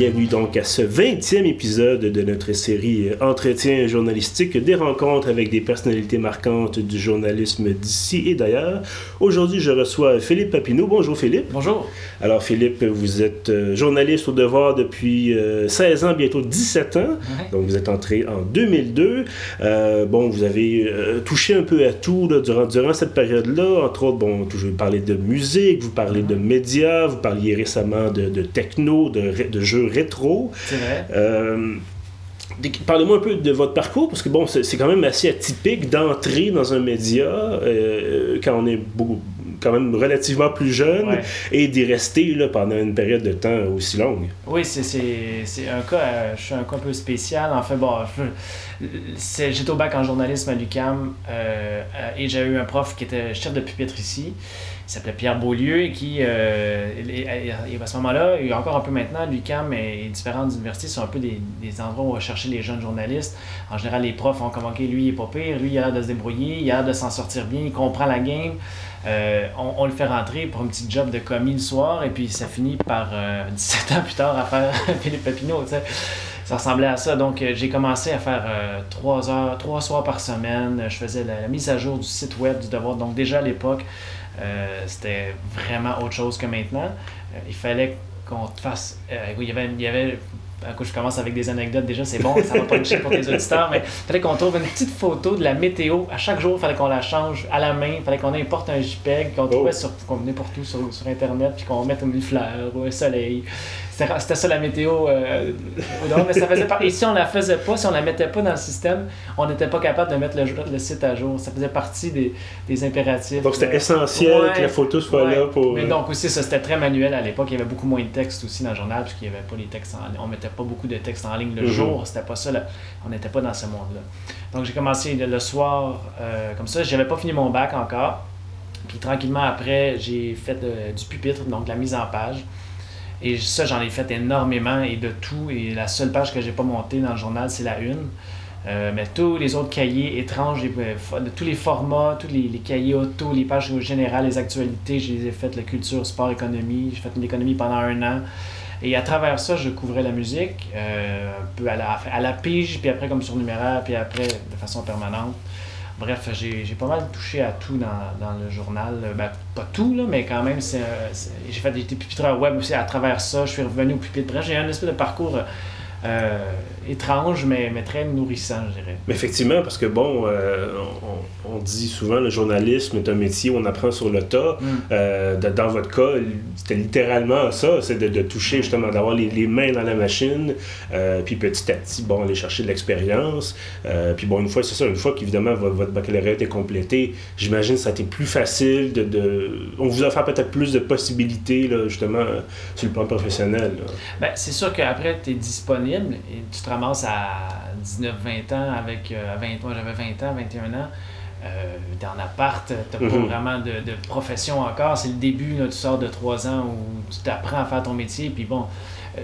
Bienvenue donc à ce 20e épisode de notre série Entretien journalistique, des rencontres avec des personnalités marquantes du journalisme d'ici et d'ailleurs. Aujourd'hui, je reçois Philippe Papineau. Bonjour Philippe. Bonjour. Alors Philippe, vous êtes euh, journaliste au devoir depuis 16 euh, ans, bientôt 17 ans. Donc vous êtes entré en 2002. Euh, bon, vous avez touché un peu à tout durant, durant cette période-là. Entre autres, bon, vous parlez de musique, vous parlez de médias, vous parliez récemment de, de techno, de, de jeux rétro. C'est vrai. Euh, Parlez-moi un peu de votre parcours, parce que bon, c'est quand même assez atypique d'entrer dans un média euh, quand on est beaucoup, quand même relativement plus jeune Ouais. et d'y rester là, pendant une période de temps aussi longue. Oui, c'est- c'est c'est un cas, euh, je suis un cas un peu spécial. En fait, bon, j'étais au bac en journalisme à l'UCAM euh, euh, et j'ai eu un prof qui était chef de pupitre ici. Il s'appelait Pierre Beaulieu et qui, euh, à ce moment-là, et encore un peu maintenant, l'UCAM et différentes universités sont un peu des, des endroits où on va chercher les jeunes journalistes. En général, les profs ont comme, lui, il est pas pire, lui, il a l'air de se débrouiller, il a l'air de s'en sortir bien, il comprend la game. Euh, on, le fait rentrer pour un petit job de commis le soir et puis ça finit par euh, 17 ans plus tard à faire Philippe Papineau, tu sais. Ça ressemblait à ça. Donc, euh, j'ai commencé à faire euh, trois heures, trois soirs par semaine. Je faisais la, la mise à jour du site web du Devoir. Donc, déjà à l'époque, euh, c'était vraiment autre chose que maintenant. Euh, il fallait qu'on te fasse. euh, il y avait. Il y avait à coup, je commence avec des anecdotes. Déjà, c'est bon, ça va pas être pour les auditeurs, mais il fallait qu'on trouve une petite photo de la météo. À chaque jour, il fallait qu'on la change à la main. Il fallait qu'on importe un JPEG, qu'on trouvait sur, qu'on sur, sur Internet, puis qu'on mette une fleur ou un soleil. C'était ça la météo. euh, au dehors, mais ça faisait. Et si on la faisait pas, si on la mettait pas dans le système, on n'était pas capable de mettre le, le site à jour. Ça faisait partie des, des impératifs. Donc c'était essentiel ouais, que la photo soit ouais. là pour... Mais euh, donc aussi, ça c'était très manuel à l'époque. Il y avait beaucoup moins de texte aussi dans le journal, puisqu'il n'y avait pas les textes en ligne. On mettait pas beaucoup de textes en ligne le Mhm. jour. C'était pas ça. là. On n'était pas dans ce monde-là. Donc j'ai commencé le, le soir euh, comme ça. J'avais pas fini mon bac encore. Puis tranquillement après, j'ai fait du pupitre, donc la mise en page. Et ça, j'en ai fait énormément et de tout. Et la seule page que j'ai pas montée dans le journal, c'est la une. Euh, mais tous les autres cahiers étranges, euh, de tous les formats, tous les, cahiers auto, les pages générales, les actualités, je les ai faites, la culture, sport, économie. J'ai fait une économie pendant un an. Et à travers ça, je couvrais la musique, euh, un peu à la, à la pige, puis après comme surnuméraire, puis après de façon permanente. Bref, j'ai pas mal touché à tout dans, dans le journal. Euh, Ben, pas tout, là, mais quand même, euh, j'ai fait des pupitreurs web aussi à travers ça. Je suis revenu au pupitre. Bref, j'ai un espèce de parcours euh, étrange, mais, mais très nourrissant, je dirais. Mais effectivement, parce que bon, euh, on, on dit souvent le journalisme est un métier où on apprend sur le tas. Mm. Euh, de- dans votre cas, c'était littéralement ça, c'est de, de toucher justement, d'avoir les, les mains dans la machine, puis petit à petit, bon, aller chercher de l'expérience. Puis bon, une fois, c'est ça, une fois qu'évidemment vo- votre baccalauréat est complété, j'imagine que ça a été plus facile de, de- On vous a offert peut-être plus de possibilités, là, justement, sur le plan professionnel. Ben, c'est sûr qu'après, tu es disponible et tu te ramasses à 19-20 ans avec. euh, à 20, moi, j'avais 20 ans, 21 ans. Euh, t'es en appart, t'as pas Mhm. vraiment de, de profession encore. C'est le début, là, tu sors de 3 ans où tu t'apprends à faire ton métier. Puis bon, euh,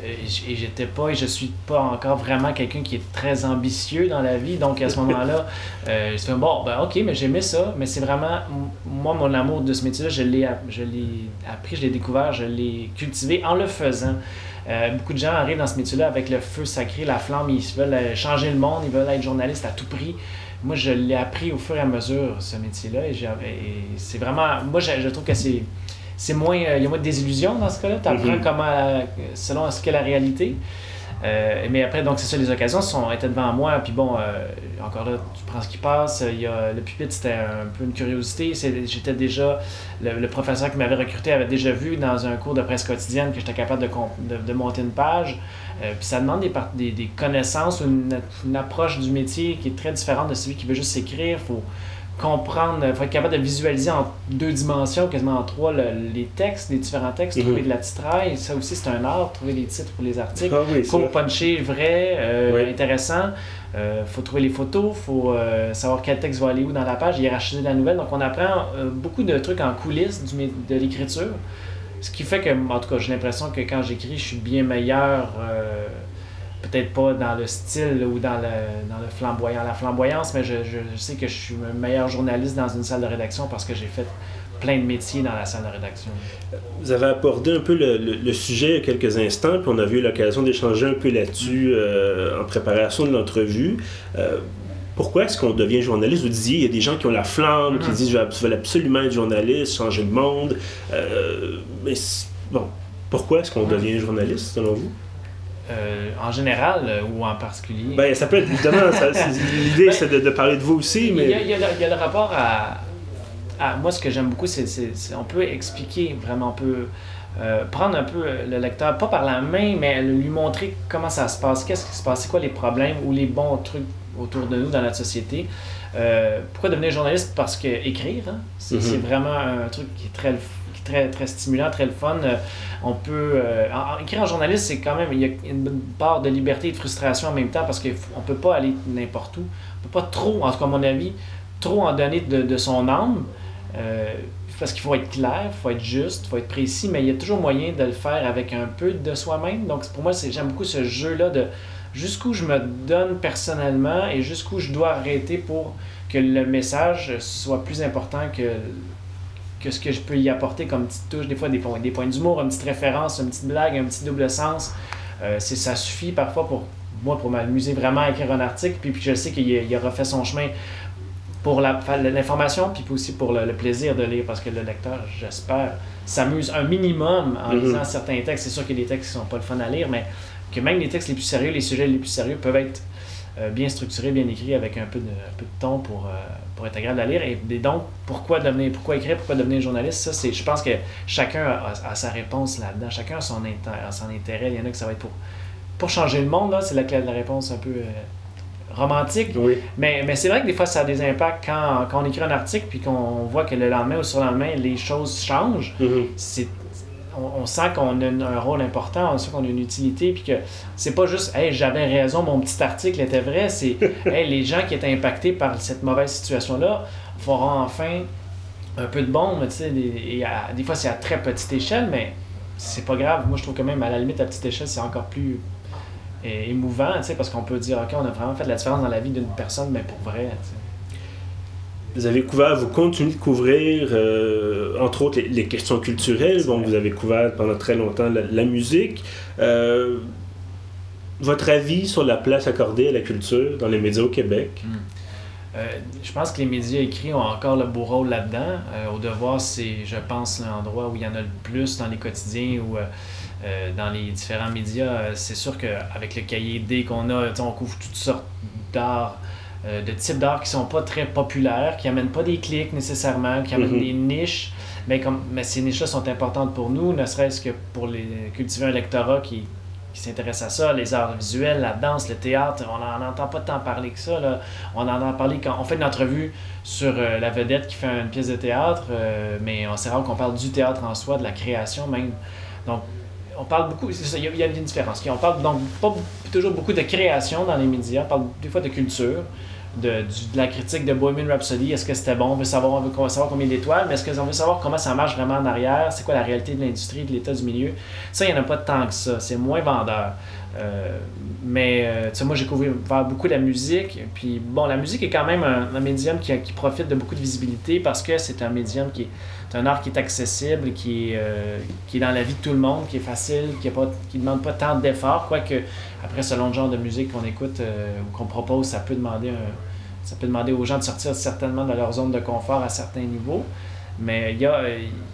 et j'étais pas et je suis pas encore vraiment quelqu'un qui est très ambitieux dans la vie. Donc à ce moment-là, euh, je fais bon, ben ok, mais j'aimais ça. Mais c'est vraiment, moi, mon amour de ce métier-là, je l'ai appris, je l'ai découvert, je l'ai cultivé en le faisant. Euh, beaucoup de gens arrivent dans ce métier-là avec le feu sacré, la flamme, ils veulent euh, changer le monde, ils veulent être journalistes à tout prix. Moi, je l'ai appris au fur et à mesure, ce métier-là, et, c'est vraiment... Moi, je, je trouve que c'est... C'est moins, euh, il y a moins de désillusion dans ce cas-là. Tu apprends Mhm. comment, selon ce qu'est la réalité. Euh, mais après, donc c'est ça, les occasions sont, étaient devant moi. Puis bon, euh, encore là, tu prends ce qui passe. Il y a, le pupitre, c'était un peu une curiosité. J'étais déjà, le, professeur qui m'avait recruté avait déjà vu dans un cours de presse quotidienne que j'étais capable de, de, monter une page. Euh, puis ça demande des, des, connaissances ou une, approche du métier qui est très différente de celui qui veut juste s'écrire. Comprendre, il faut être capable de visualiser en deux dimensions, quasiment en trois, le- les textes, les différents textes, Mhm. trouver de la titraille. Ça aussi, c'est un art, trouver les titres pour les articles. Ah oui. Faut puncher vrai, euh, Oui. intéressant. Euh, faut trouver les photos, faut euh, savoir quel texte va aller où dans la page, hiérarchiser la nouvelle. Donc on apprend euh, beaucoup de trucs en coulisses du de l'écriture. ce qui fait que, en tout cas, j'ai l'impression que quand j'écris, je suis bien meilleur. Peut-être pas dans le style ou dans le, dans le flamboyant, la flamboyance, mais je, je, sais que je suis un meilleur journaliste dans une salle de rédaction parce que j'ai fait plein de métiers dans la salle de rédaction. Vous avez abordé un peu le, le, sujet il y a quelques instants, puis on a eu l'occasion d'échanger un peu là-dessus euh, en préparation de l'entrevue. Euh, pourquoi est-ce qu'on devient journaliste? Vous disiez, il y a des gens qui ont la flamme, qui mm-hmm. disent, je veux absolument être journaliste, changer le monde. Euh, mais bon, pourquoi est-ce qu'on mm-hmm. devient journaliste, selon vous? Euh, en général euh, ou en particulier? Ben, ça peut être, évidemment, l'idée ben, c'est de, parler de vous aussi, mais... Il y a, il y a, le, rapport à, Moi, ce que j'aime beaucoup, c'est on peut expliquer vraiment, on peut euh, prendre un peu le lecteur, pas par la main, mais lui montrer comment ça se passe, qu'est-ce qui se passe, c'est quoi les problèmes ou les bons trucs autour de nous dans notre société. pourquoi devenir journaliste? Parce que écrire, hein, c'est mm-hmm. vraiment un truc qui est très très, très stimulant, très le fun. Euh, on peut. Euh, écrire en journaliste, c'est quand même. Il y a une part de liberté et de frustration en même temps parce qu'on ne peut pas aller n'importe où. On peut pas trop, en tout cas, à mon avis, trop en donner de, de son âme. Euh, parce qu'il faut être clair, il faut être juste, il faut être précis, mais il y a toujours moyen de le faire avec un peu de soi-même. Donc pour moi, j'aime beaucoup ce jeu-là de jusqu'où je me donne personnellement et jusqu'où je dois arrêter pour que le message soit plus important que que ce que je peux y apporter comme petite touche, des fois des, points, des points d'humour, une petite référence, une petite blague, un petit double sens, euh, c'est, ça suffit parfois pour moi pour m'amuser vraiment à écrire un article, puis, puis je sais qu'il a, refait son chemin pour l'information, puis aussi pour le, plaisir de lire, parce que le lecteur, j'espère, s'amuse un minimum en mm-hmm. lisant certains textes. C'est sûr qu'il y a des textes qui sont pas le fun à lire, mais que même les textes les plus sérieux, les sujets les plus sérieux peuvent être euh, bien structurés, bien écrits, avec un peu de, un peu de ton pour, euh, pour être agréable à lire. Et, donc, pourquoi, devenir, pourquoi écrire, pourquoi devenir journaliste, ça, c'est, je pense que chacun a, sa réponse là-dedans. Chacun a son, son intérêt. Il y en a que ça va être pour, pour changer le monde, là, c'est la, la réponse un peu euh, romantique. Oui. Mais, mais c'est vrai que des fois, ça a des impacts quand, quand on écrit un article puis qu'on voit que le lendemain ou sur le lendemain, les choses changent. Mm-hmm. C'est on, sent qu'on a un rôle important, on sent qu'on a une utilité, puis que c'est pas juste, hey, j'avais raison, mon petit article était vrai, c'est, hey, les gens qui étaient impactés par cette mauvaise situation-là feront enfin un peu de bon, tu sais, et des fois c'est à très petite échelle, mais c'est pas grave. Moi, je trouve que même à la limite, à petite échelle, c'est encore plus émouvant, tu sais, parce qu'on peut dire, OK, on a vraiment fait la différence dans la vie d'une personne, mais pour vrai, vous avez couvert, vous continuez de couvrir, euh, entre autres, les, questions culturelles. Bon, vous avez couvert pendant très longtemps la, musique. Euh, votre avis sur la place accordée à la culture dans les médias au Québec? Hmm. Euh, je pense que les médias écrits ont encore le beau rôle là-dedans. au devoir, c'est, je pense, l'endroit où il y en a le plus dans les quotidiens ou dans les différents médias. c'est sûr qu'avec le cahier D qu'on a, on couvre toutes sortes d'art euh, de types d'art qui sont pas très populaires, qui amènent pas des clics nécessairement, qui amènent mhm. des niches. Mais, comme, mais ces niches-là sont importantes pour nous, ne serait-ce que pour les, cultiver un lectorat qui, qui s'intéresse à ça, les arts visuels, la danse, le théâtre. On n'en entend pas tant parler que ça. Là. On en entend parler quand on fait une entrevue sur euh, la vedette qui fait une pièce de théâtre, euh, mais c'est rare qu'on parle du théâtre en soi, de la création même. Donc, on parle beaucoup, il y, a une différence. On parle donc pas toujours beaucoup de création dans les médias, on parle des fois de culture, de, de, la critique de Bohemian Rhapsody. Est-ce que c'était bon? On veut savoir, on veut savoir combien d'étoiles, mais est-ce qu'on veut savoir comment ça marche vraiment en arrière? C'est quoi la réalité de l'industrie, de l'état du milieu? Ça, il n'y en a pas tant que ça. C'est moins vendeur. Euh, mais euh, tu sais, moi, j'ai couvert beaucoup la musique. Puis bon, la musique est quand même un, médium qui, qui, profite de beaucoup de visibilité parce que c'est un médium qui est, un art qui est accessible, qui est, euh, qui est dans la vie de tout le monde, qui est facile, qui ne demande pas tant d'efforts. Quoique, après, selon le genre de musique qu'on écoute ou qu'on propose, ça peut demander un, ça peut demander aux gens de sortir certainement de leur zone de confort à certains niveaux. Mais il n'y a,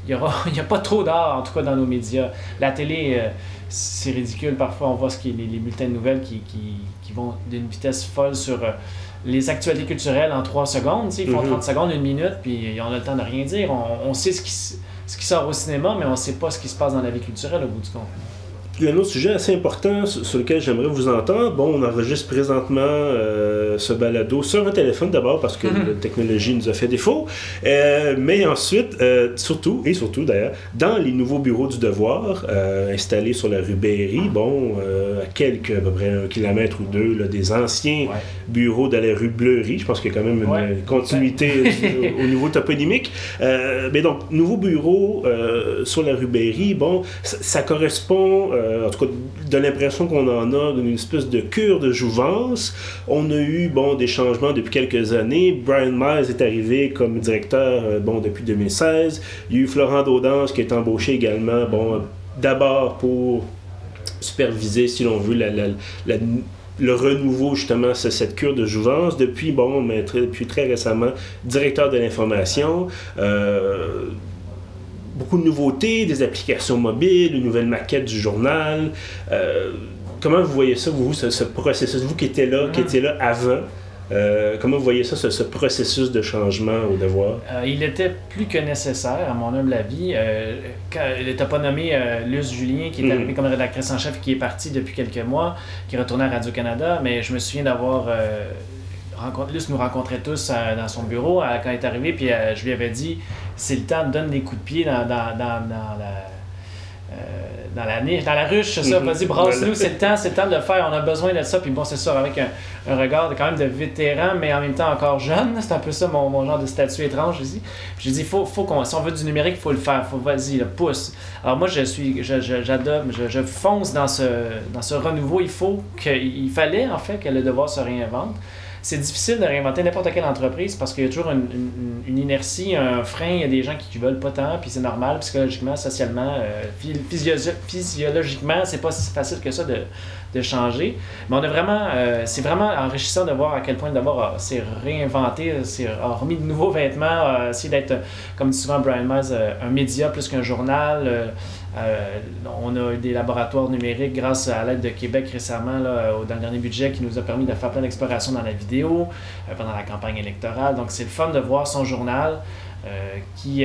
y aura, y a pas trop d'art, en tout cas dans nos médias. La télé, euh, c'est ridicule. Parfois, on voit ce qui les, les bulletins de nouvelles qui, qui, qui vont d'une vitesse folle sur euh, les actualités culturelles en trois secondes. Ils font 30 mhm. secondes, une minute, puis on a le temps de rien dire. On, on sait ce qui, ce qui sort au cinéma, mais on ne sait pas ce qui se passe dans la vie culturelle au bout du compte. Il y a un autre sujet assez important sur lequel j'aimerais vous entendre. Bon, on enregistre présentement euh, ce balado sur un téléphone d'abord parce que Mhm. la technologie nous a fait défaut. Euh, mais ensuite, euh, surtout, et surtout d'ailleurs, dans les nouveaux bureaux du devoir installés sur la rue Berry, bon, à quelques, à peu près un kilomètre ou deux, là, des anciens Ouais. bureaux de la rue Bleury. Je pense qu'il y a quand même une Ouais. continuité au, au niveau toponymique. Mais donc, nouveau bureau euh, sur la rue Berry, bon, ça, ça correspond, en tout cas, de l'impression qu'on en a d'une espèce de cure de jouvence. On a eu, bon, des changements depuis quelques années. Brian Miles est arrivé comme directeur, euh, bon, depuis 2016. Il y a eu Florent Daudance qui est embauché également, bon, euh, d'abord pour superviser, si l'on veut, le renouveau, justement, c'est cette cure de jouvence. Depuis, bon, mais très- depuis très récemment, directeur de l'information. Euh, beaucoup de nouveautés, des applications mobiles, une nouvelle maquette du journal. Euh, comment vous voyez ça, vous, ce, ce processus, vous qui étiez là, qui Mhm. étiez là avant, euh, comment vous voyez ça, ce, ce processus de changement au devoir? Euh, il était plus que nécessaire, à mon humble avis. Euh, quand, il n'était pas nommé Luce Julien, qui est Mhm. arrivé comme rédactrice en chef, qui est partie depuis quelques mois, qui est retournée à Radio-Canada, mais je me souviens d'avoir. Luce nous rencontrait tous dans son bureau quand elle est arrivée, puis je lui avais dit c'est le temps de donner des coups de pied dans, dans, dans, dans la. euh, dans la niche, dans la ruche, c'est ça, Mhm. vas-y, brasse-nous, c'est le temps, c'est le temps de le faire, on a besoin de ça, puis bon, c'est sûr, avec un, un regard de, quand même de vétéran, mais en même temps encore jeune, c'est un peu ça mon, mon genre de statut étrange ici. J'ai dit, faut, faut qu'on, si on veut du numérique, il faut le faire, faut, vas-y, le pousse. Alors moi, je suis, je, je- je, je fonce dans ce, dans ce renouveau, il faut que, il fallait en fait que le devoir se réinvente. C'est difficile de réinventer n'importe quelle entreprise parce qu'il y a toujours une, une- inertie, un frein. Il y a des gens qui ne veulent pas tant, puis c'est normal, psychologiquement, socialement, euh, phy- physio- physiologiquement, c'est pas si facile que ça de, de changer. Mais on a vraiment, euh, c'est vraiment enrichissant de voir à quel point d'abord s'est réinventé, s'est remis de nouveaux vêtements, essayé d'être, comme dit souvent Brian Miles, euh, un média plus qu'un journal. Euh, on a eu des laboratoires numériques grâce à l'aide de Québec récemment, là, au- dans le dernier budget, qui nous a permis de faire plein d'explorations dans la vidéo euh, pendant la campagne électorale. Donc c'est le fun de voir son journal. euh, qui,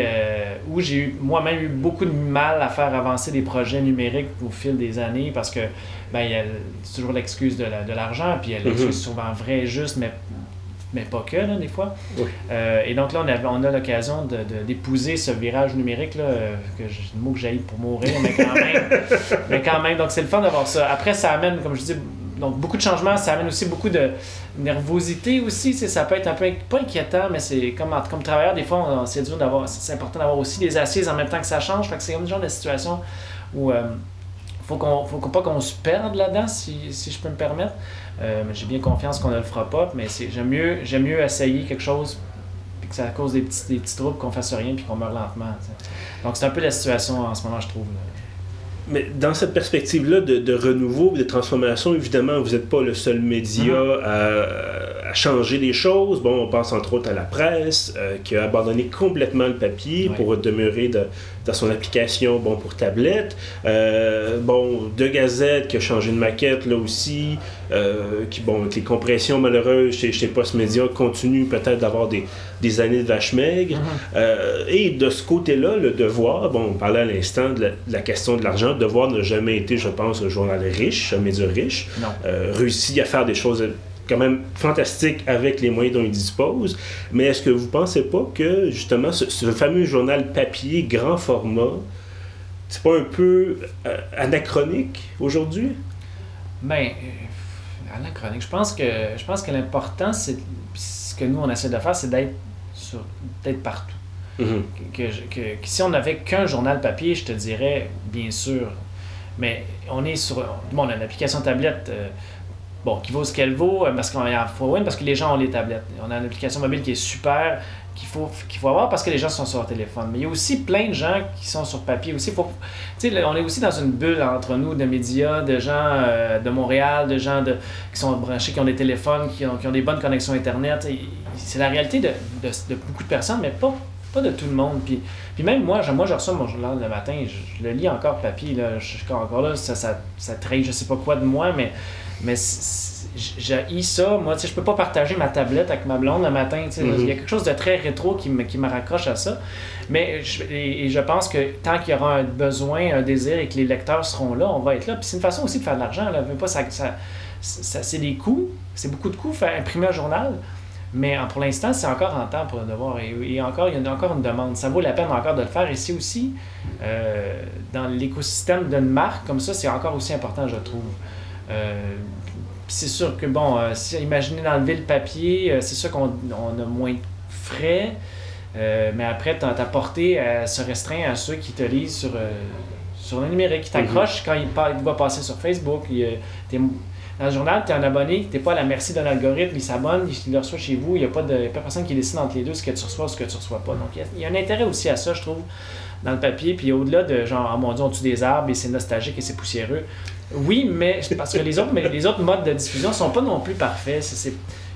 où j'ai eu moi-même eu beaucoup de mal à faire avancer des projets numériques au fil des années parce que ben, il y a le- c'est toujours l'excuse de la- de l'argent, puis il y a l'excuse souvent vraie et juste, mais, mais pas que, là, des fois. Oui. Euh, et donc là, on, avait- on a l'occasion de- de- d'épouser ce virage numérique, là, euh, que j'ai le mot que j'ai pour mourir, mais quand même. mais quand même, donc c'est le fun d'avoir ça. Après, ça amène, comme je dis, donc beaucoup de changements, ça amène aussi beaucoup de nervosité aussi. Ça peut être un peu, pas inquiétant, mais c'est comme, comme travailleur, des fois, c'est dur d'avoir, c'est important d'avoir aussi des assises en même temps que ça change. Fait que c'est comme le genre de situation où euh, faut qu'on faut pas qu'on se perde là-dedans, si, si je peux me permettre. Euh, j'ai bien confiance qu'on ne le fera pas, mais j'aime mieux, mieux essayer quelque chose puis que ça cause des petits, des petits troubles, qu'on fasse rien puis qu'on meurt lentement. Donc c'est un peu la situation en ce moment, je trouve. là. Mais dans cette perspective-là de, de renouveau, de transformation, évidemment, vous n'êtes pas le seul média à, à changer les choses. Bon, on pense entre autres à la presse, euh, qui a abandonné complètement le papier Ouais. pour demeurer de- dans son application bon, pour tablette. Euh, bon, De Gazette qui a changé de maquette là aussi, euh, qui, bon, avec les compressions malheureuses chez, chez Post Média, continue peut-être d'avoir des, des années de vache maigre. Euh, et de ce côté-là, le devoir, bon, on parlait à l'instant de la, de la question de l'argent, le devoir n'a jamais été, je pense, un journal riche, un média riche, Non. réussi à faire des choses quand même fantastiques avec les moyens dont il dispose. Mais est-ce que vous pensez pas que, justement, ce, ce fameux journal papier, grand format, c'est pas un peu euh, anachronique aujourd'hui? Ben, euh, anachronique. Je pense que je pense que l'important, c'est ce que nous on essaie de faire, c'est d'être sur d'être partout. Mhm. Que, que- que si on n'avait qu'un journal papier, je te dirais bien sûr. Mais on est sur bon, on a une application tablette. euh, Bon, qui vaut ce qu'elle vaut, euh, parce parce que les gens ont les tablettes. On a une application mobile qui est super, qu'il faut, faut avoir parce que les gens sont sur leur téléphone. Mais il y a aussi plein de gens qui sont sur papier aussi. On est aussi dans une bulle entre nous de médias, de gens euh, de Montréal, de gens de, qui sont branchés, qui ont des téléphones, qui ont, qui ont des bonnes connexions Internet. Et C'est la réalité de, de- beaucoup de personnes, mais pas pas de tout le monde. Puis, puis même moi, je, moi, je reçois mon journal le matin, je, le lis encore papier, là, je, encore là, ça, ça, ça trahit je sais pas quoi de moi, mais, mais j'ai ça. Moi, tu sais, je peux pas partager ma tablette avec ma blonde le matin. tu sais Il y a quelque chose de très rétro qui me, qui me raccroche à ça. Mais je, et, je pense que tant qu'il y aura un besoin, un désir et que les lecteurs seront là, on va être là. Puis c'est une façon aussi de faire de l'argent. Pas, ça, ça, ça c'est des coûts. C'est beaucoup de coûts faire imprimer un journal. Mais pour l'instant, c'est encore en temps pour le devoir. Et, encore, il y a encore une demande. Ça vaut la peine encore de le faire. Et c'est aussi, euh, dans l'écosystème d'une marque, comme ça, c'est encore aussi important, je trouve. Euh, c'est sûr que, bon, euh, si, imaginez d'enlever le papier, euh, c'est sûr qu'on a moins de frais, mais après, ta, portée se restreint à ceux qui te lisent sur, sur le numérique, qui t'accrochent quand il, il, va passer sur Facebook. dans le journal, tu es un abonné, tu n'es pas à la merci d'un algorithme, il s'abonne, il le reçoit chez vous, il n'y a, pas de personne qui décide entre les deux ce que tu reçois ou ce que tu reçois pas. Donc, il y, a, un intérêt aussi à ça, je trouve, dans le papier. Puis au-delà de genre, oh mon Dieu, on tue des arbres et c'est nostalgique et c'est poussiéreux. Oui, mais parce que les autres, mais les autres modes de diffusion sont pas non plus parfaits.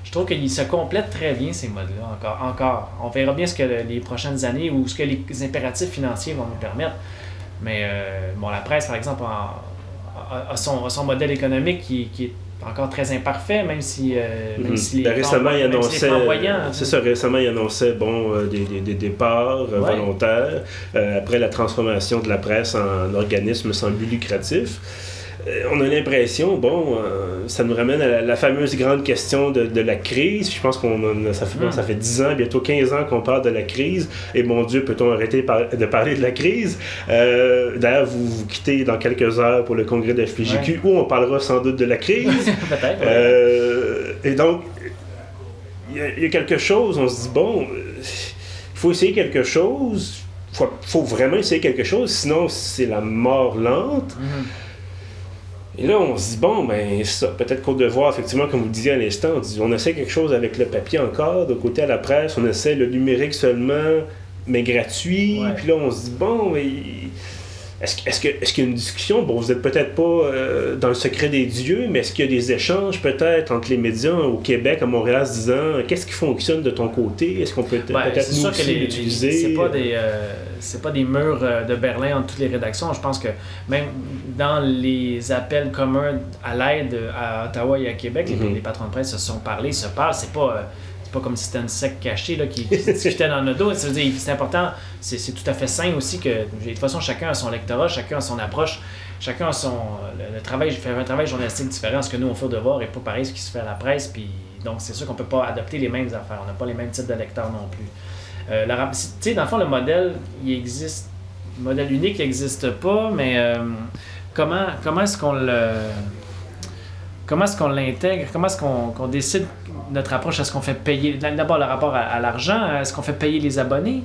je trouve qu'ils se complètent très bien, ces modes-là, encore, encore. On verra bien ce que les prochaines années ou ce que les impératifs financiers vont nous permettre. Mais euh, bon, la presse, par exemple, a, son, modèle économique qui, est encore très imparfait, même si, euh, même mhm. ben, récemment, il annonçait, c'est ça, récemment, il annonçait bon, euh, des, des, départs volontaires après la transformation de la presse en organisme sans but lucratif. Euh, on a l'impression, bon, euh, ça nous ramène à la, fameuse grande question de, la crise. Je pense qu'on ça fait, ça fait 10 ans, bientôt 15 ans qu'on parle de la crise. Et mon Dieu, peut-on arrêter de parler de la crise? Euh, d'ailleurs, vous vous quittez dans quelques heures pour le congrès de FPGQ où on parlera sans doute de la crise. et donc, il y, a quelque chose, on se dit, bon, il faut essayer quelque chose. Il faut, vraiment essayer quelque chose, sinon c'est la mort lente. Mm-hmm. Et là, on se dit, bon, ben, ça, peut-être qu'au devoir, effectivement, comme vous disiez à l'instant, on, on, essaie quelque chose avec le papier encore, de côté à la presse, on essaie le numérique seulement, mais gratuit. Puis là, on se dit, bon, mais est-ce, qu'il y a une discussion? Bon, vous n'êtes peut-être pas euh, dans le secret des dieux, mais est-ce qu'il y a des échanges peut-être entre les médias au Québec, à Montréal, se disant qu'est-ce qui fonctionne de ton côté? Est-ce qu'on peut peut-être nous aussi l'utiliser? C'est pas, des, euh, pas des murs euh, de Berlin entre toutes les rédactions. Je pense que même dans les appels communs à l'aide à Ottawa et à Québec, les, mm-hmm. patrons de presse se sont parlé, se parlent. C'est pas pas comme si c'était une secte cachée là, qui, discutait dans nos dos. C'est important, c'est tout à fait sain aussi que, de toute façon, chacun a son lectorat, chacun a son approche, chacun a son. Le, travail, fait un travail journalistique différent. Ce que nous, on fait au devoir n'est pas pareil ce qui se fait à la presse. Puis, donc, c'est sûr qu'on ne peut pas adopter les mêmes affaires. On n'a pas les mêmes types de lecteurs non plus. Euh, tu sais, dans le fond, le modèle, il existe. Le modèle unique n'existe pas, mais euh, comment, comment est-ce qu'on le comment est-ce qu'on l'intègre, comment est-ce qu'on décide notre approche, est-ce qu'on fait payer, d'abord le rapport à, l'argent, est-ce qu'on fait payer les abonnés?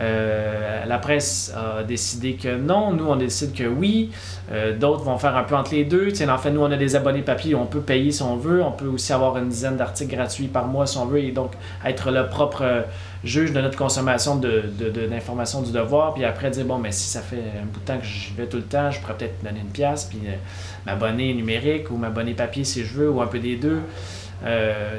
Euh, la presse a décidé que non, nous on décide que oui, euh, d'autres vont faire un peu entre les deux. en fait, nous on a des abonnés papier, on peut payer si on veut, on peut aussi avoir une dizaine d'articles gratuits par mois si on veut, et donc être le propre juge de notre consommation d'informations de, du devoir, puis après dire bon, mais si ça fait un bout de temps que je vais tout le temps, je pourrais peut-être donner une pièce, puis euh, m'abonner numérique ou m'abonner papier si je veux, ou un peu des deux. Euh,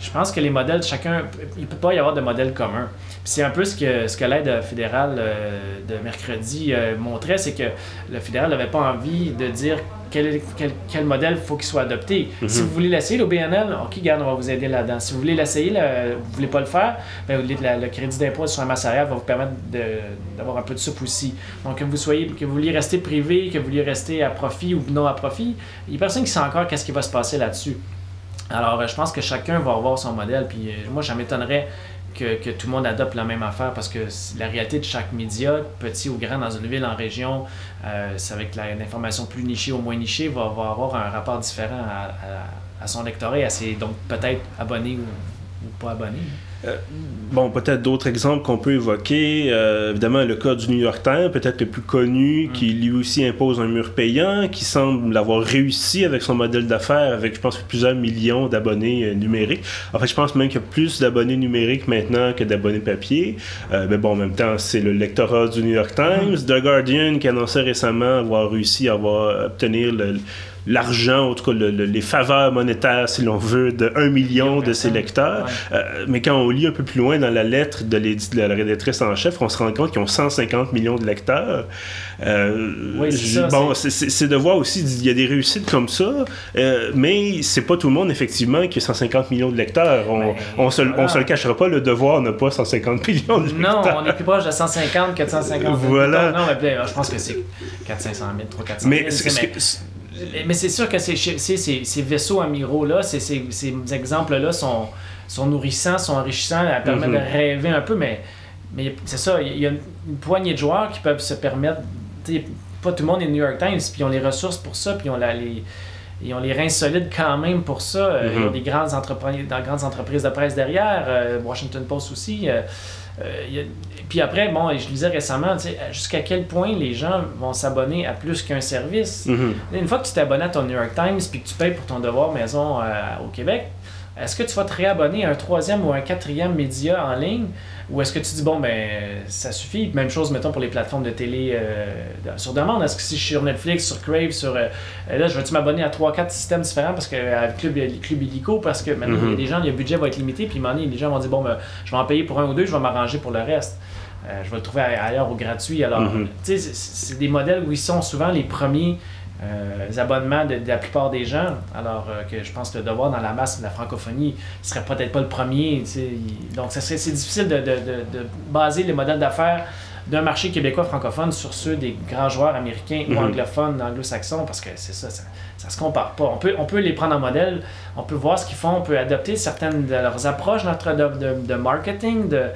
je pense que les modèles, chacun, il ne peut pas y avoir de modèle commun. C'est un peu ce que, ce que l'aide fédérale euh, de mercredi euh, montrait, c'est que le fédéral n'avait pas envie de dire quel, quel, quel modèle faut qu'il soit adopté. Mhm. Si vous voulez l'essayer, l'OBNL, OK, garde, on va vous aider là-dedans. Si vous voulez l'essayer, vous ne voulez pas le faire, ben, le crédit d'impôt sur la masse salariale va vous permettre d'avoir un peu de soupe aussi. Donc, que vous, soyez, que vous vouliez rester privé, que vous vouliez rester à profit ou non à profit, il n'y a personne qui sait encore qu'est-ce qui va se passer là-dessus. Alors, je pense que chacun va avoir son modèle. Puis euh, moi, ça m'étonnerait que, que, tout le monde adopte la même affaire parce que la réalité de chaque média, petit ou grand, dans une ville, en région, euh, c'est avec l'information plus nichée ou moins nichée, va, avoir un rapport différent à, son lectorat et à ses, donc peut-être abonnés ou, ou pas abonnés. Euh, bon, peut-être d'autres exemples qu'on peut évoquer. Euh, évidemment, le cas du New York Times, peut-être le plus connu, mm. qui lui aussi impose un mur payant, qui semble l'avoir réussi avec son modèle d'affaires, avec, je pense, plusieurs millions d'abonnés euh, numériques. En fait, je pense même qu'il y a plus d'abonnés numériques maintenant que d'abonnés papier. mais bon, en même temps, c'est le lectorat du New York Times. Mm. The Guardian, qui annonçait récemment avoir réussi à avoir, obtenir le l'argent, en tout cas les faveurs monétaires, si l'on veut, de 1 million de ses lecteurs. Euh, mais quand on lit un peu plus loin dans la lettre de, de la rédactrice en chef, on se rend compte qu'ils ont 150 millions de lecteurs. Euh, oui, c'est bon, c'est de voir aussi, il y a des réussites comme ça, euh, mais c'est pas tout le monde, effectivement, qui a 150 millions de lecteurs. On, ben, on, se, on se le cachera pas, le devoir n'a pas 150 millions de lecteurs. Non, on est plus proche de 150 que de 150 Voilà. Non, mais je pense que c'est 400 500 000, 300 400 000. Mais, mais, c'est sûr que ces, ces, ces vaisseaux amiraux-là, ces, ces, ces exemples-là sont, sont nourrissants, sont enrichissants, ça permet de mm-hmm. rêver un peu, mais, mais c'est ça, il y a une, poignée de joueurs qui peuvent se permettre. Pas tout le monde est New York Times, puis ils ont les ressources pour ça, puis ils ont les ils ont les reins solides quand même pour ça. Euh, ils ont mm-hmm. des grandes entreprises, dans grandes entreprises de presse derrière, euh, Washington Post aussi. Euh, puis après, bon, je disais récemment, jusqu'à quel point les gens vont s'abonner à plus qu'un service. Mm-hmm. Une fois que tu t'abonnes à ton New York Times puis que tu payes pour ton devoir maison au Québec, est-ce que tu vas te réabonner à un troisième ou un quatrième média en ligne? Ou est-ce que tu dis, bon, ben, ça suffit? Même chose, mettons, pour les plateformes de télé euh, sur demande. Est-ce que si je suis sur Netflix, sur Crave, sur. Euh, là, je vais-tu m'abonner à 3-4 systèmes différents parce que avec Club, Club Illico, parce que maintenant, il y a mhm. des gens, le budget va être limité, puis à les gens vont dire, bon, ben, je vais en payer pour un ou deux, je vais m'arranger pour le reste. Euh, je vais le trouver ailleurs ou gratuit. Alors, mhm. tu sais, c'est des modèles où ils sont souvent les premiers euh, abonnements de, la plupart des gens. Alors euh, que je pense que le devoir dans la masse de la francophonie ne serait peut-être pas le premier. Donc c'est difficile de, de, de, baser les modèles d'affaires d'un marché québécois francophone sur ceux des grands joueurs américains ou mhm. anglophones, anglo-saxons, parce que c'est ça, ça, ça, se compare pas. On peut, on peut les prendre en modèle, on peut voir ce qu'ils font, on peut adopter certaines de leurs approches notre de, de marketing, de,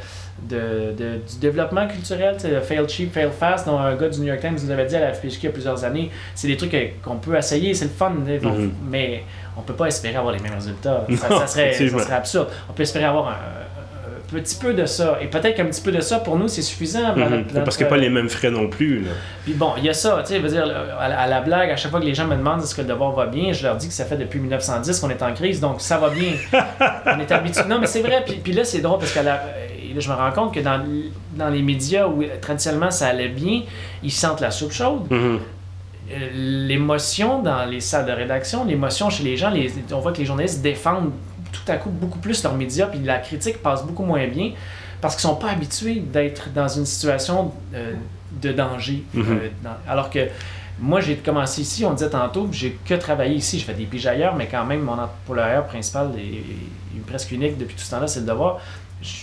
de, du développement culturel, le fail cheap, fail fast, dont un gars du New York Times nous avait dit à la FPHQ il y a plusieurs années. C'est des trucs qu'on peut essayer, c'est le fun, mhm. mais on peut pas espérer avoir les mêmes résultats. Ça, serait, ça serait, absurde. On peut espérer avoir un, petit peu de ça. Et peut-être qu'un petit peu de ça, pour nous, c'est suffisant. Mhm. Parce qu'il n'y a pas les mêmes frais non plus. Puis bon, il y a ça, tu sais, dire, à, la blague, à chaque fois que les gens me demandent est-ce que le devoir va bien, je leur dis que ça fait depuis 1910 qu'on est en crise, donc ça va bien. on est habitué. Non, mais c'est vrai. Puis, puis là, c'est drôle parce que la, je me rends compte que dans, dans les médias où traditionnellement ça allait bien, ils sentent la soupe chaude. Mhm. Euh, l'émotion dans les salles de rédaction, l'émotion chez les gens, les, on voit que les journalistes défendent tout à coup beaucoup plus leurs médias, puis la critique passe beaucoup moins bien parce qu'ils sont pas habitués d'être dans une situation euh, de danger. Mhm. Euh, alors que moi, j'ai commencé ici, on disait tantôt, j'ai que travaillé ici. Je fais des piges ailleurs, mais quand même, mon employeur principal est, est presque unique depuis tout ce temps-là, c'est le devoir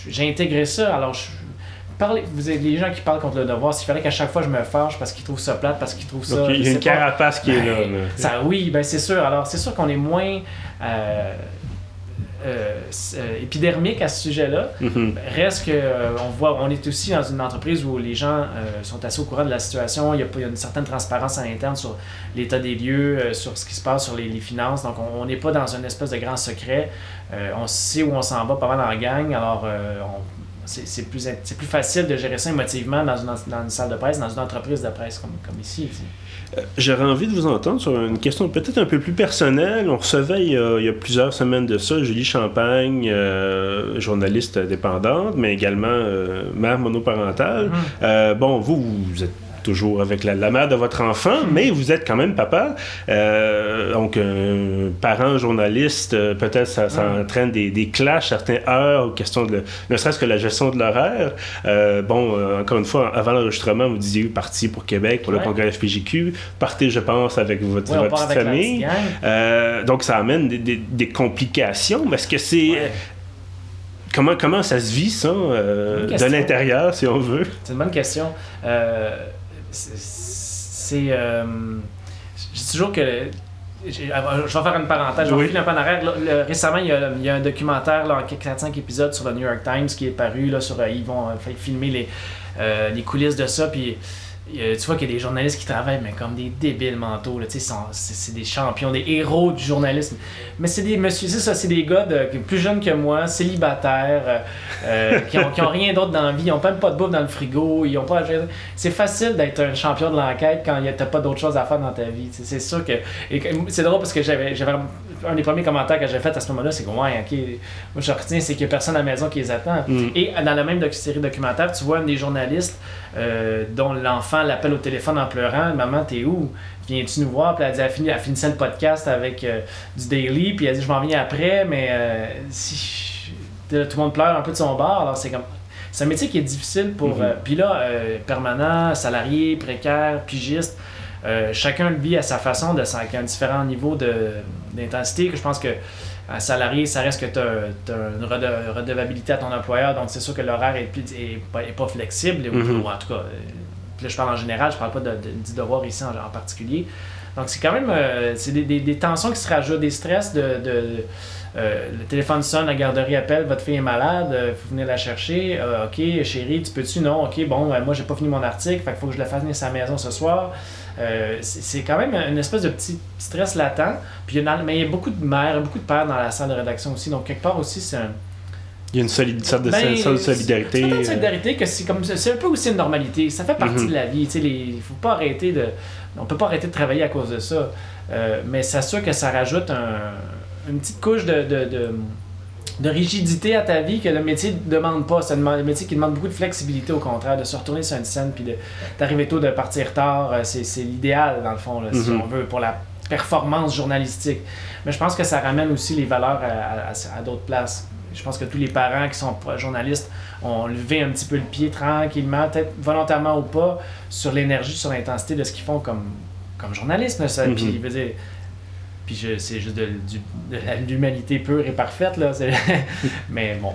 j'ai intégré ça. Alors, je, parlez, vous avez des gens qui parlent contre le devoir. S'il fallait qu'à chaque fois je me fâche parce qu'ils trouvent ça plate, parce qu'ils trouvent ça. il y a une carapace qui est là. Ça, oui, ben c'est sûr. Alors, c'est sûr qu'on est moins. Euh, épidermique à ce sujet-là. Mm-hmm. Reste que on voit, on est aussi dans une entreprise où les gens sont assez au courant de la situation. Il y, a, il y a une certaine transparence à l'interne sur l'état des lieux, sur ce qui se passe sur les, finances. Donc on n'est pas dans une espèce de grand secret. on sait où on s'en va pas mal dans la gang. Alors on c'est plus, plus facile de gérer ça émotivement dans une, dans une salle de presse, dans une entreprise de presse comme, comme ici. Euh, j'aurais envie de vous entendre sur une question peut-être un peu plus personnelle. On recevait il y a, plusieurs semaines de ça Julie Champagne, euh, journaliste indépendante, mais également euh, mère monoparentale. Mm-hmm. bon, vous, vous êtes toujours avec la, mère de votre enfant, mais vous êtes quand même papa. Euh, donc, un parent journaliste, euh, peut-être ça, ça entraîne des, des clashs, certaines heures, question de, ne serait-ce que la gestion de l'horaire. Euh, bon, encore une fois, avant l'enregistrement, vous disiez parti pour Québec, pour le congrès FPGQ. Partez, je pense, avec votre, petite famille. donc, ça amène des, des, des complications. Est-ce que c'est comment, comment ça se vit, ça, de l'intérieur, si on veut? C'est une bonne question. Euh, c'est. Euh, je dis toujours que. Je vais faire une parenthèse, je vais oui. un peu en arrière. récemment, il y, a, il y, a, un documentaire là, en 4-5 épisodes sur le New York Times qui est paru. Là, sur, euh, ils vont euh, filmer les, les coulisses de ça. Puis tu vois qu'il y a des journalistes qui travaillent mais comme des débiles mentaux c'est des champions des héros du journalisme. Mais c'est des monsieur ça c'est des gars plus jeunes que moi célibataires euh, euh, qui, ont, qui ont rien d'autre dans la vie. Ils ont même pas de bouffe dans le frigo ils ont pas c'est facile d'être un champion de l'enquête quand t'as pas d'autre chose à faire dans ta vie c'est sûr que c'est drôle parce que j'avais un des premiers commentaires que j'ai fait à ce moment-là c'est que ouais ok moi je retiens c'est qu'il y a personne à la maison qui les attend mm. et dans la même série documentaire tu vois un des journalistes euh, dont l'enfant l'appelle au téléphone en pleurant Maman, t'es où? Viens-tu nous voir Puis elle, dit, elle, finit, elle finissait le podcast avec euh, du daily, puis elle dit Je m'en viens après, mais euh, si tout le monde pleure un peu de son bord, alors c'est comme. C'est un métier qui est difficile pour. Mhm. puis là, permanent, salarié, précaire, pigiste. Chacun le vit à sa façon, de, avec un différent niveau d'intensité. Je pense que un salarié, ça reste que tu as, une redevabilité à ton employeur, donc c'est sûr que l'horaire est, est, pas flexible, Mhm. ou en tout cas, euh, là je parle en général, je parle pas de, devoir ici en, en particulier. Donc c'est quand même euh, c'est des, des, des, tensions qui se rajoutent, des stress de, de euh, le téléphone sonne, la garderie appelle, votre fille est malade, il faut venir la chercher. Euh, ok, chérie, tu peux-tu? Non, ok, bon, moi j'ai pas fini mon article, fait qu'il faut que je le fasse venir à sa maison ce soir. Euh, c'est quand même une espèce de petit stress latent. Puis il y a, mais il y a beaucoup de mères, beaucoup de pères dans la salle de rédaction aussi. Donc, quelque part aussi, c'est un. Il y a une solide, sorte de ben, solidarité. C'est une solidarité que c'est comme c'est un peu aussi une normalité. Ça fait partie Mhm. de la vie. Il faut pas arrêter de. On peut pas arrêter de travailler à cause de ça. Euh, mais c'est sûr que ça rajoute un, une petite couche de, de, de, de rigidité à ta vie que le métier ne demande pas. C'est un métier qui demande beaucoup de flexibilité, au contraire, de se retourner sur une scène puis d'arriver tôt, de partir tard. euh, C'est l'idéal, dans le fond, là, si Mhm. on veut, pour la performance journalistique. Mais je pense que ça ramène aussi les valeurs à, à- à d'autres places. Je pense que tous les parents qui sont journalistes ont levé un petit peu le pied tranquillement, peut-être volontairement ou pas, sur l'énergie, sur l'intensité de ce qu'ils font comme, comme journaliste. ça. Mhm. Puis, je veux dire, puis c'est juste de, de la- l'humanité pure et parfaite, là. Mais bon,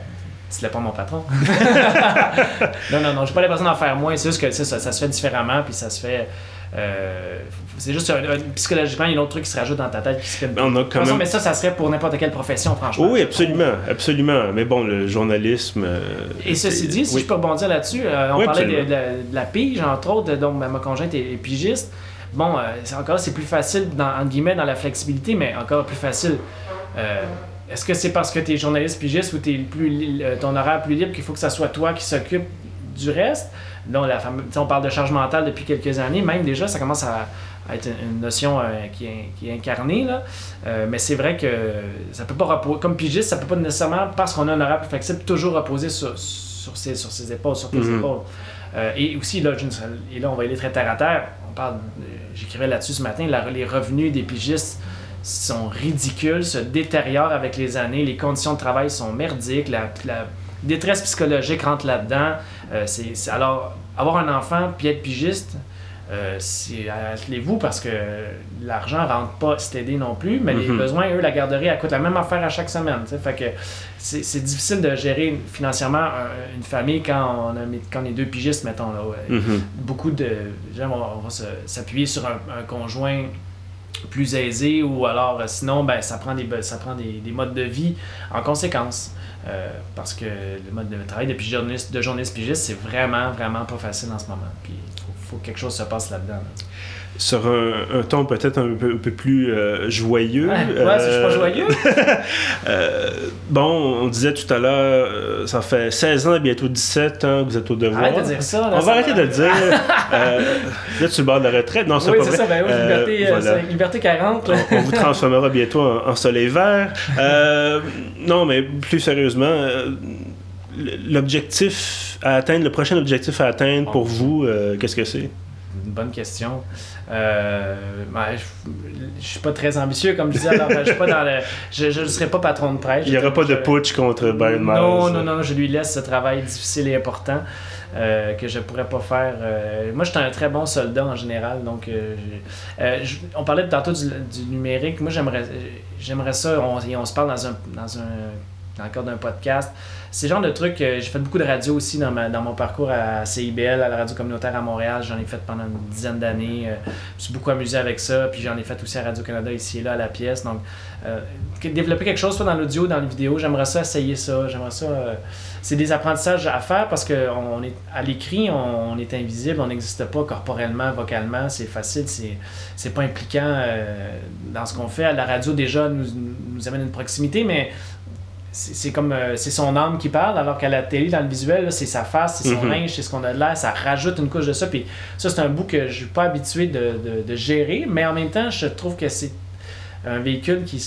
c'est pas mon patron. non, non, non, j'ai pas l'impression d'en faire moins. C'est juste que ça, ça se fait différemment, puis ça se fait. euh, c'est juste un- un- psychologiquement, il y a un autre truc qui se rajoute dans ta tête qui se fait. On a quand même... mais ça, ça serait pour n'importe quelle profession, franchement. Oui, absolument, absolument. Mais bon, le journalisme... euh, Et ceci dit, si oui. je peux rebondir là-dessus, euh, on Oui, parlait de, absolument. de- de la pige, entre autres, donc ma ma conjointe est, est pigiste. Bon, euh, encore c'est plus facile, dans, entre guillemets, dans la flexibilité, mais encore plus facile. Euh, Est-ce que c'est parce que tu es journaliste pigiste ou t'es plus, ton horaire plus libre qu'il faut que ça soit toi qui s'occupe du reste? Donc, la fame- on parle de charge mentale depuis quelques années, même déjà, ça commence à, à être une notion euh, qui, est, qui est incarnée. Là. Euh, mais c'est vrai que ça peut pas reposer, comme pigiste, ça peut pas nécessairement, parce qu'on a un horaire plus flexible, toujours reposer sur, sur, ses, sur ses épaules, sur tes Mhm. épaules. Euh, et aussi, là, et là, on va aller très terre à terre. Euh, j'écrivais là-dessus ce matin, la- les revenus des pigistes sont ridicules, se détériorent avec les années, les conditions de travail sont merdiques, la, la détresse psychologique rentre là-dedans. Euh, alors, avoir un enfant puis être pigiste, euh, attelez-vous parce que l'argent rentre pas s'aider non plus, mais les Mhm. besoins, eux, la garderie, elle coûte la même affaire à chaque semaine. Fait que c'est, difficile de gérer financièrement un- une famille quand on, a, quand on est deux pigistes, mettons. Là, ouais. Mhm. Beaucoup de gens vont, s'appuyer sur un, un conjoint plus aisé ou alors euh, sinon ben, ça prend, des, ça prend des, des modes de vie en conséquence. Euh, parce que le mode de travail de, journaliste, de journaliste pigiste, c'est vraiment, vraiment pas facile en ce moment. Puis il faut, que quelque chose se passe là-dedans. là. Sur un, un ton peut-être un peu, un peu plus euh, joyeux. Ouais, ouais, je suis pas euh, joyeux. euh, bon, on disait tout à l'heure, euh, ça fait 16 ans, bientôt 17 ans que vous êtes au devoir. Arrête de dire ça. là, On ça va arrêter de le dire. euh, là, tu le bord de la retraite. Non, c'est Oui, pas c'est vrai. ça. Ben oui, liberté, voilà. liberté 40. là. on, on vous transformera bientôt en, en soleil vert. Non, mais plus sérieusement, l'objectif à atteindre, le prochain objectif à atteindre pour vous, euh, qu'est-ce que c'est? Une bonne question. Euh, ben, je, je suis pas très ambitieux, comme je disais. Alors, je suis pas dans le, je ne serai pas patron de presse. Il n'y aura pas de putsch contre Byron Miles. Non, non, non, je lui laisse ce travail difficile et important euh, que je pourrais pas faire. euh, moi, j'étais un très bon soldat en général, donc euh, je- on parlait tantôt du, du numérique. Moi, j'aimerais, j'aimerais ça. On, et on se parle dans un, dans un, dans le cadre d'un podcast. C'est le genre de truc. j'ai fait beaucoup de radio aussi dans, dans mon parcours à CIBL, à la radio communautaire à Montréal. J'en ai fait pendant une dizaine d'années. euh, je me suis beaucoup amusé avec ça. Puis j'en ai fait aussi à Radio-Canada ici et là à la pièce. Donc, euh, développer quelque chose, soit dans l'audio, dans les vidéos, j'aimerais ça essayer ça. J'aimerais ça. euh, c'est des apprentissages à faire parce qu'on est à l'écrit, on, est invisible, on n'existe pas corporellement, vocalement. C'est facile, c'est, pas impliquant dans ce qu'on fait. La radio, déjà, nous, nous amène une proximité, mais c'est comme euh, c'est son âme qui parle, alors qu'à la télé, dans le visuel, c'est sa face, c'est son Mhm. linge, c'est ce qu'on a de l'air, ça rajoute une couche de ça. Puis ça, c'est un bout que je suis pas habitué de, de- de gérer, mais en même temps, je trouve que c'est un véhicule qui,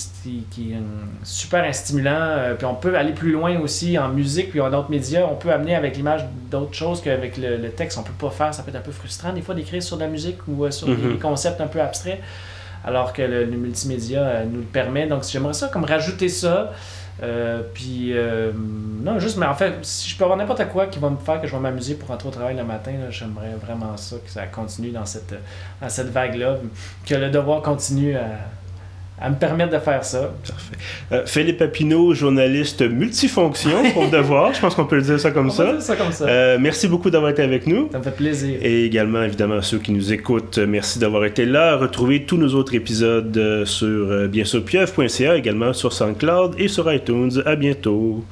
qui, est super stimulant. puis on peut aller plus loin aussi en musique, puis en d'autres médias. On peut amener avec l'image d'autres choses qu'avec le, le, texte. On peut pas faire. Ça peut être un peu frustrant des fois d'écrire sur de la musique ou sur des Mhm. concepts un peu abstraits. Alors que le, le multimédia euh, nous le permet. Donc j'aimerais ça, comme rajouter ça. Euh, puis, euh, non, juste, mais en fait, si je peux avoir n'importe quoi qui va me faire que je vais m'amuser pour rentrer au travail le matin, j'aimerais vraiment ça, que ça continue dans cette, dans cette vague-là, que le devoir continue à, à me permettre de faire ça. Parfait. Euh, Philippe Papineau, journaliste multifonction pour devoir, je pense qu'on peut le dire ça comme On ça. dire ça comme ça. Euh, merci beaucoup d'avoir été avec nous. Ça me fait plaisir. Et également, évidemment, à ceux qui nous écoutent, euh, merci d'avoir été là. Retrouvez tous nos autres épisodes euh, sur, euh, bien sûr, pieuvre.ca, également sur SoundCloud et sur iTunes. À bientôt.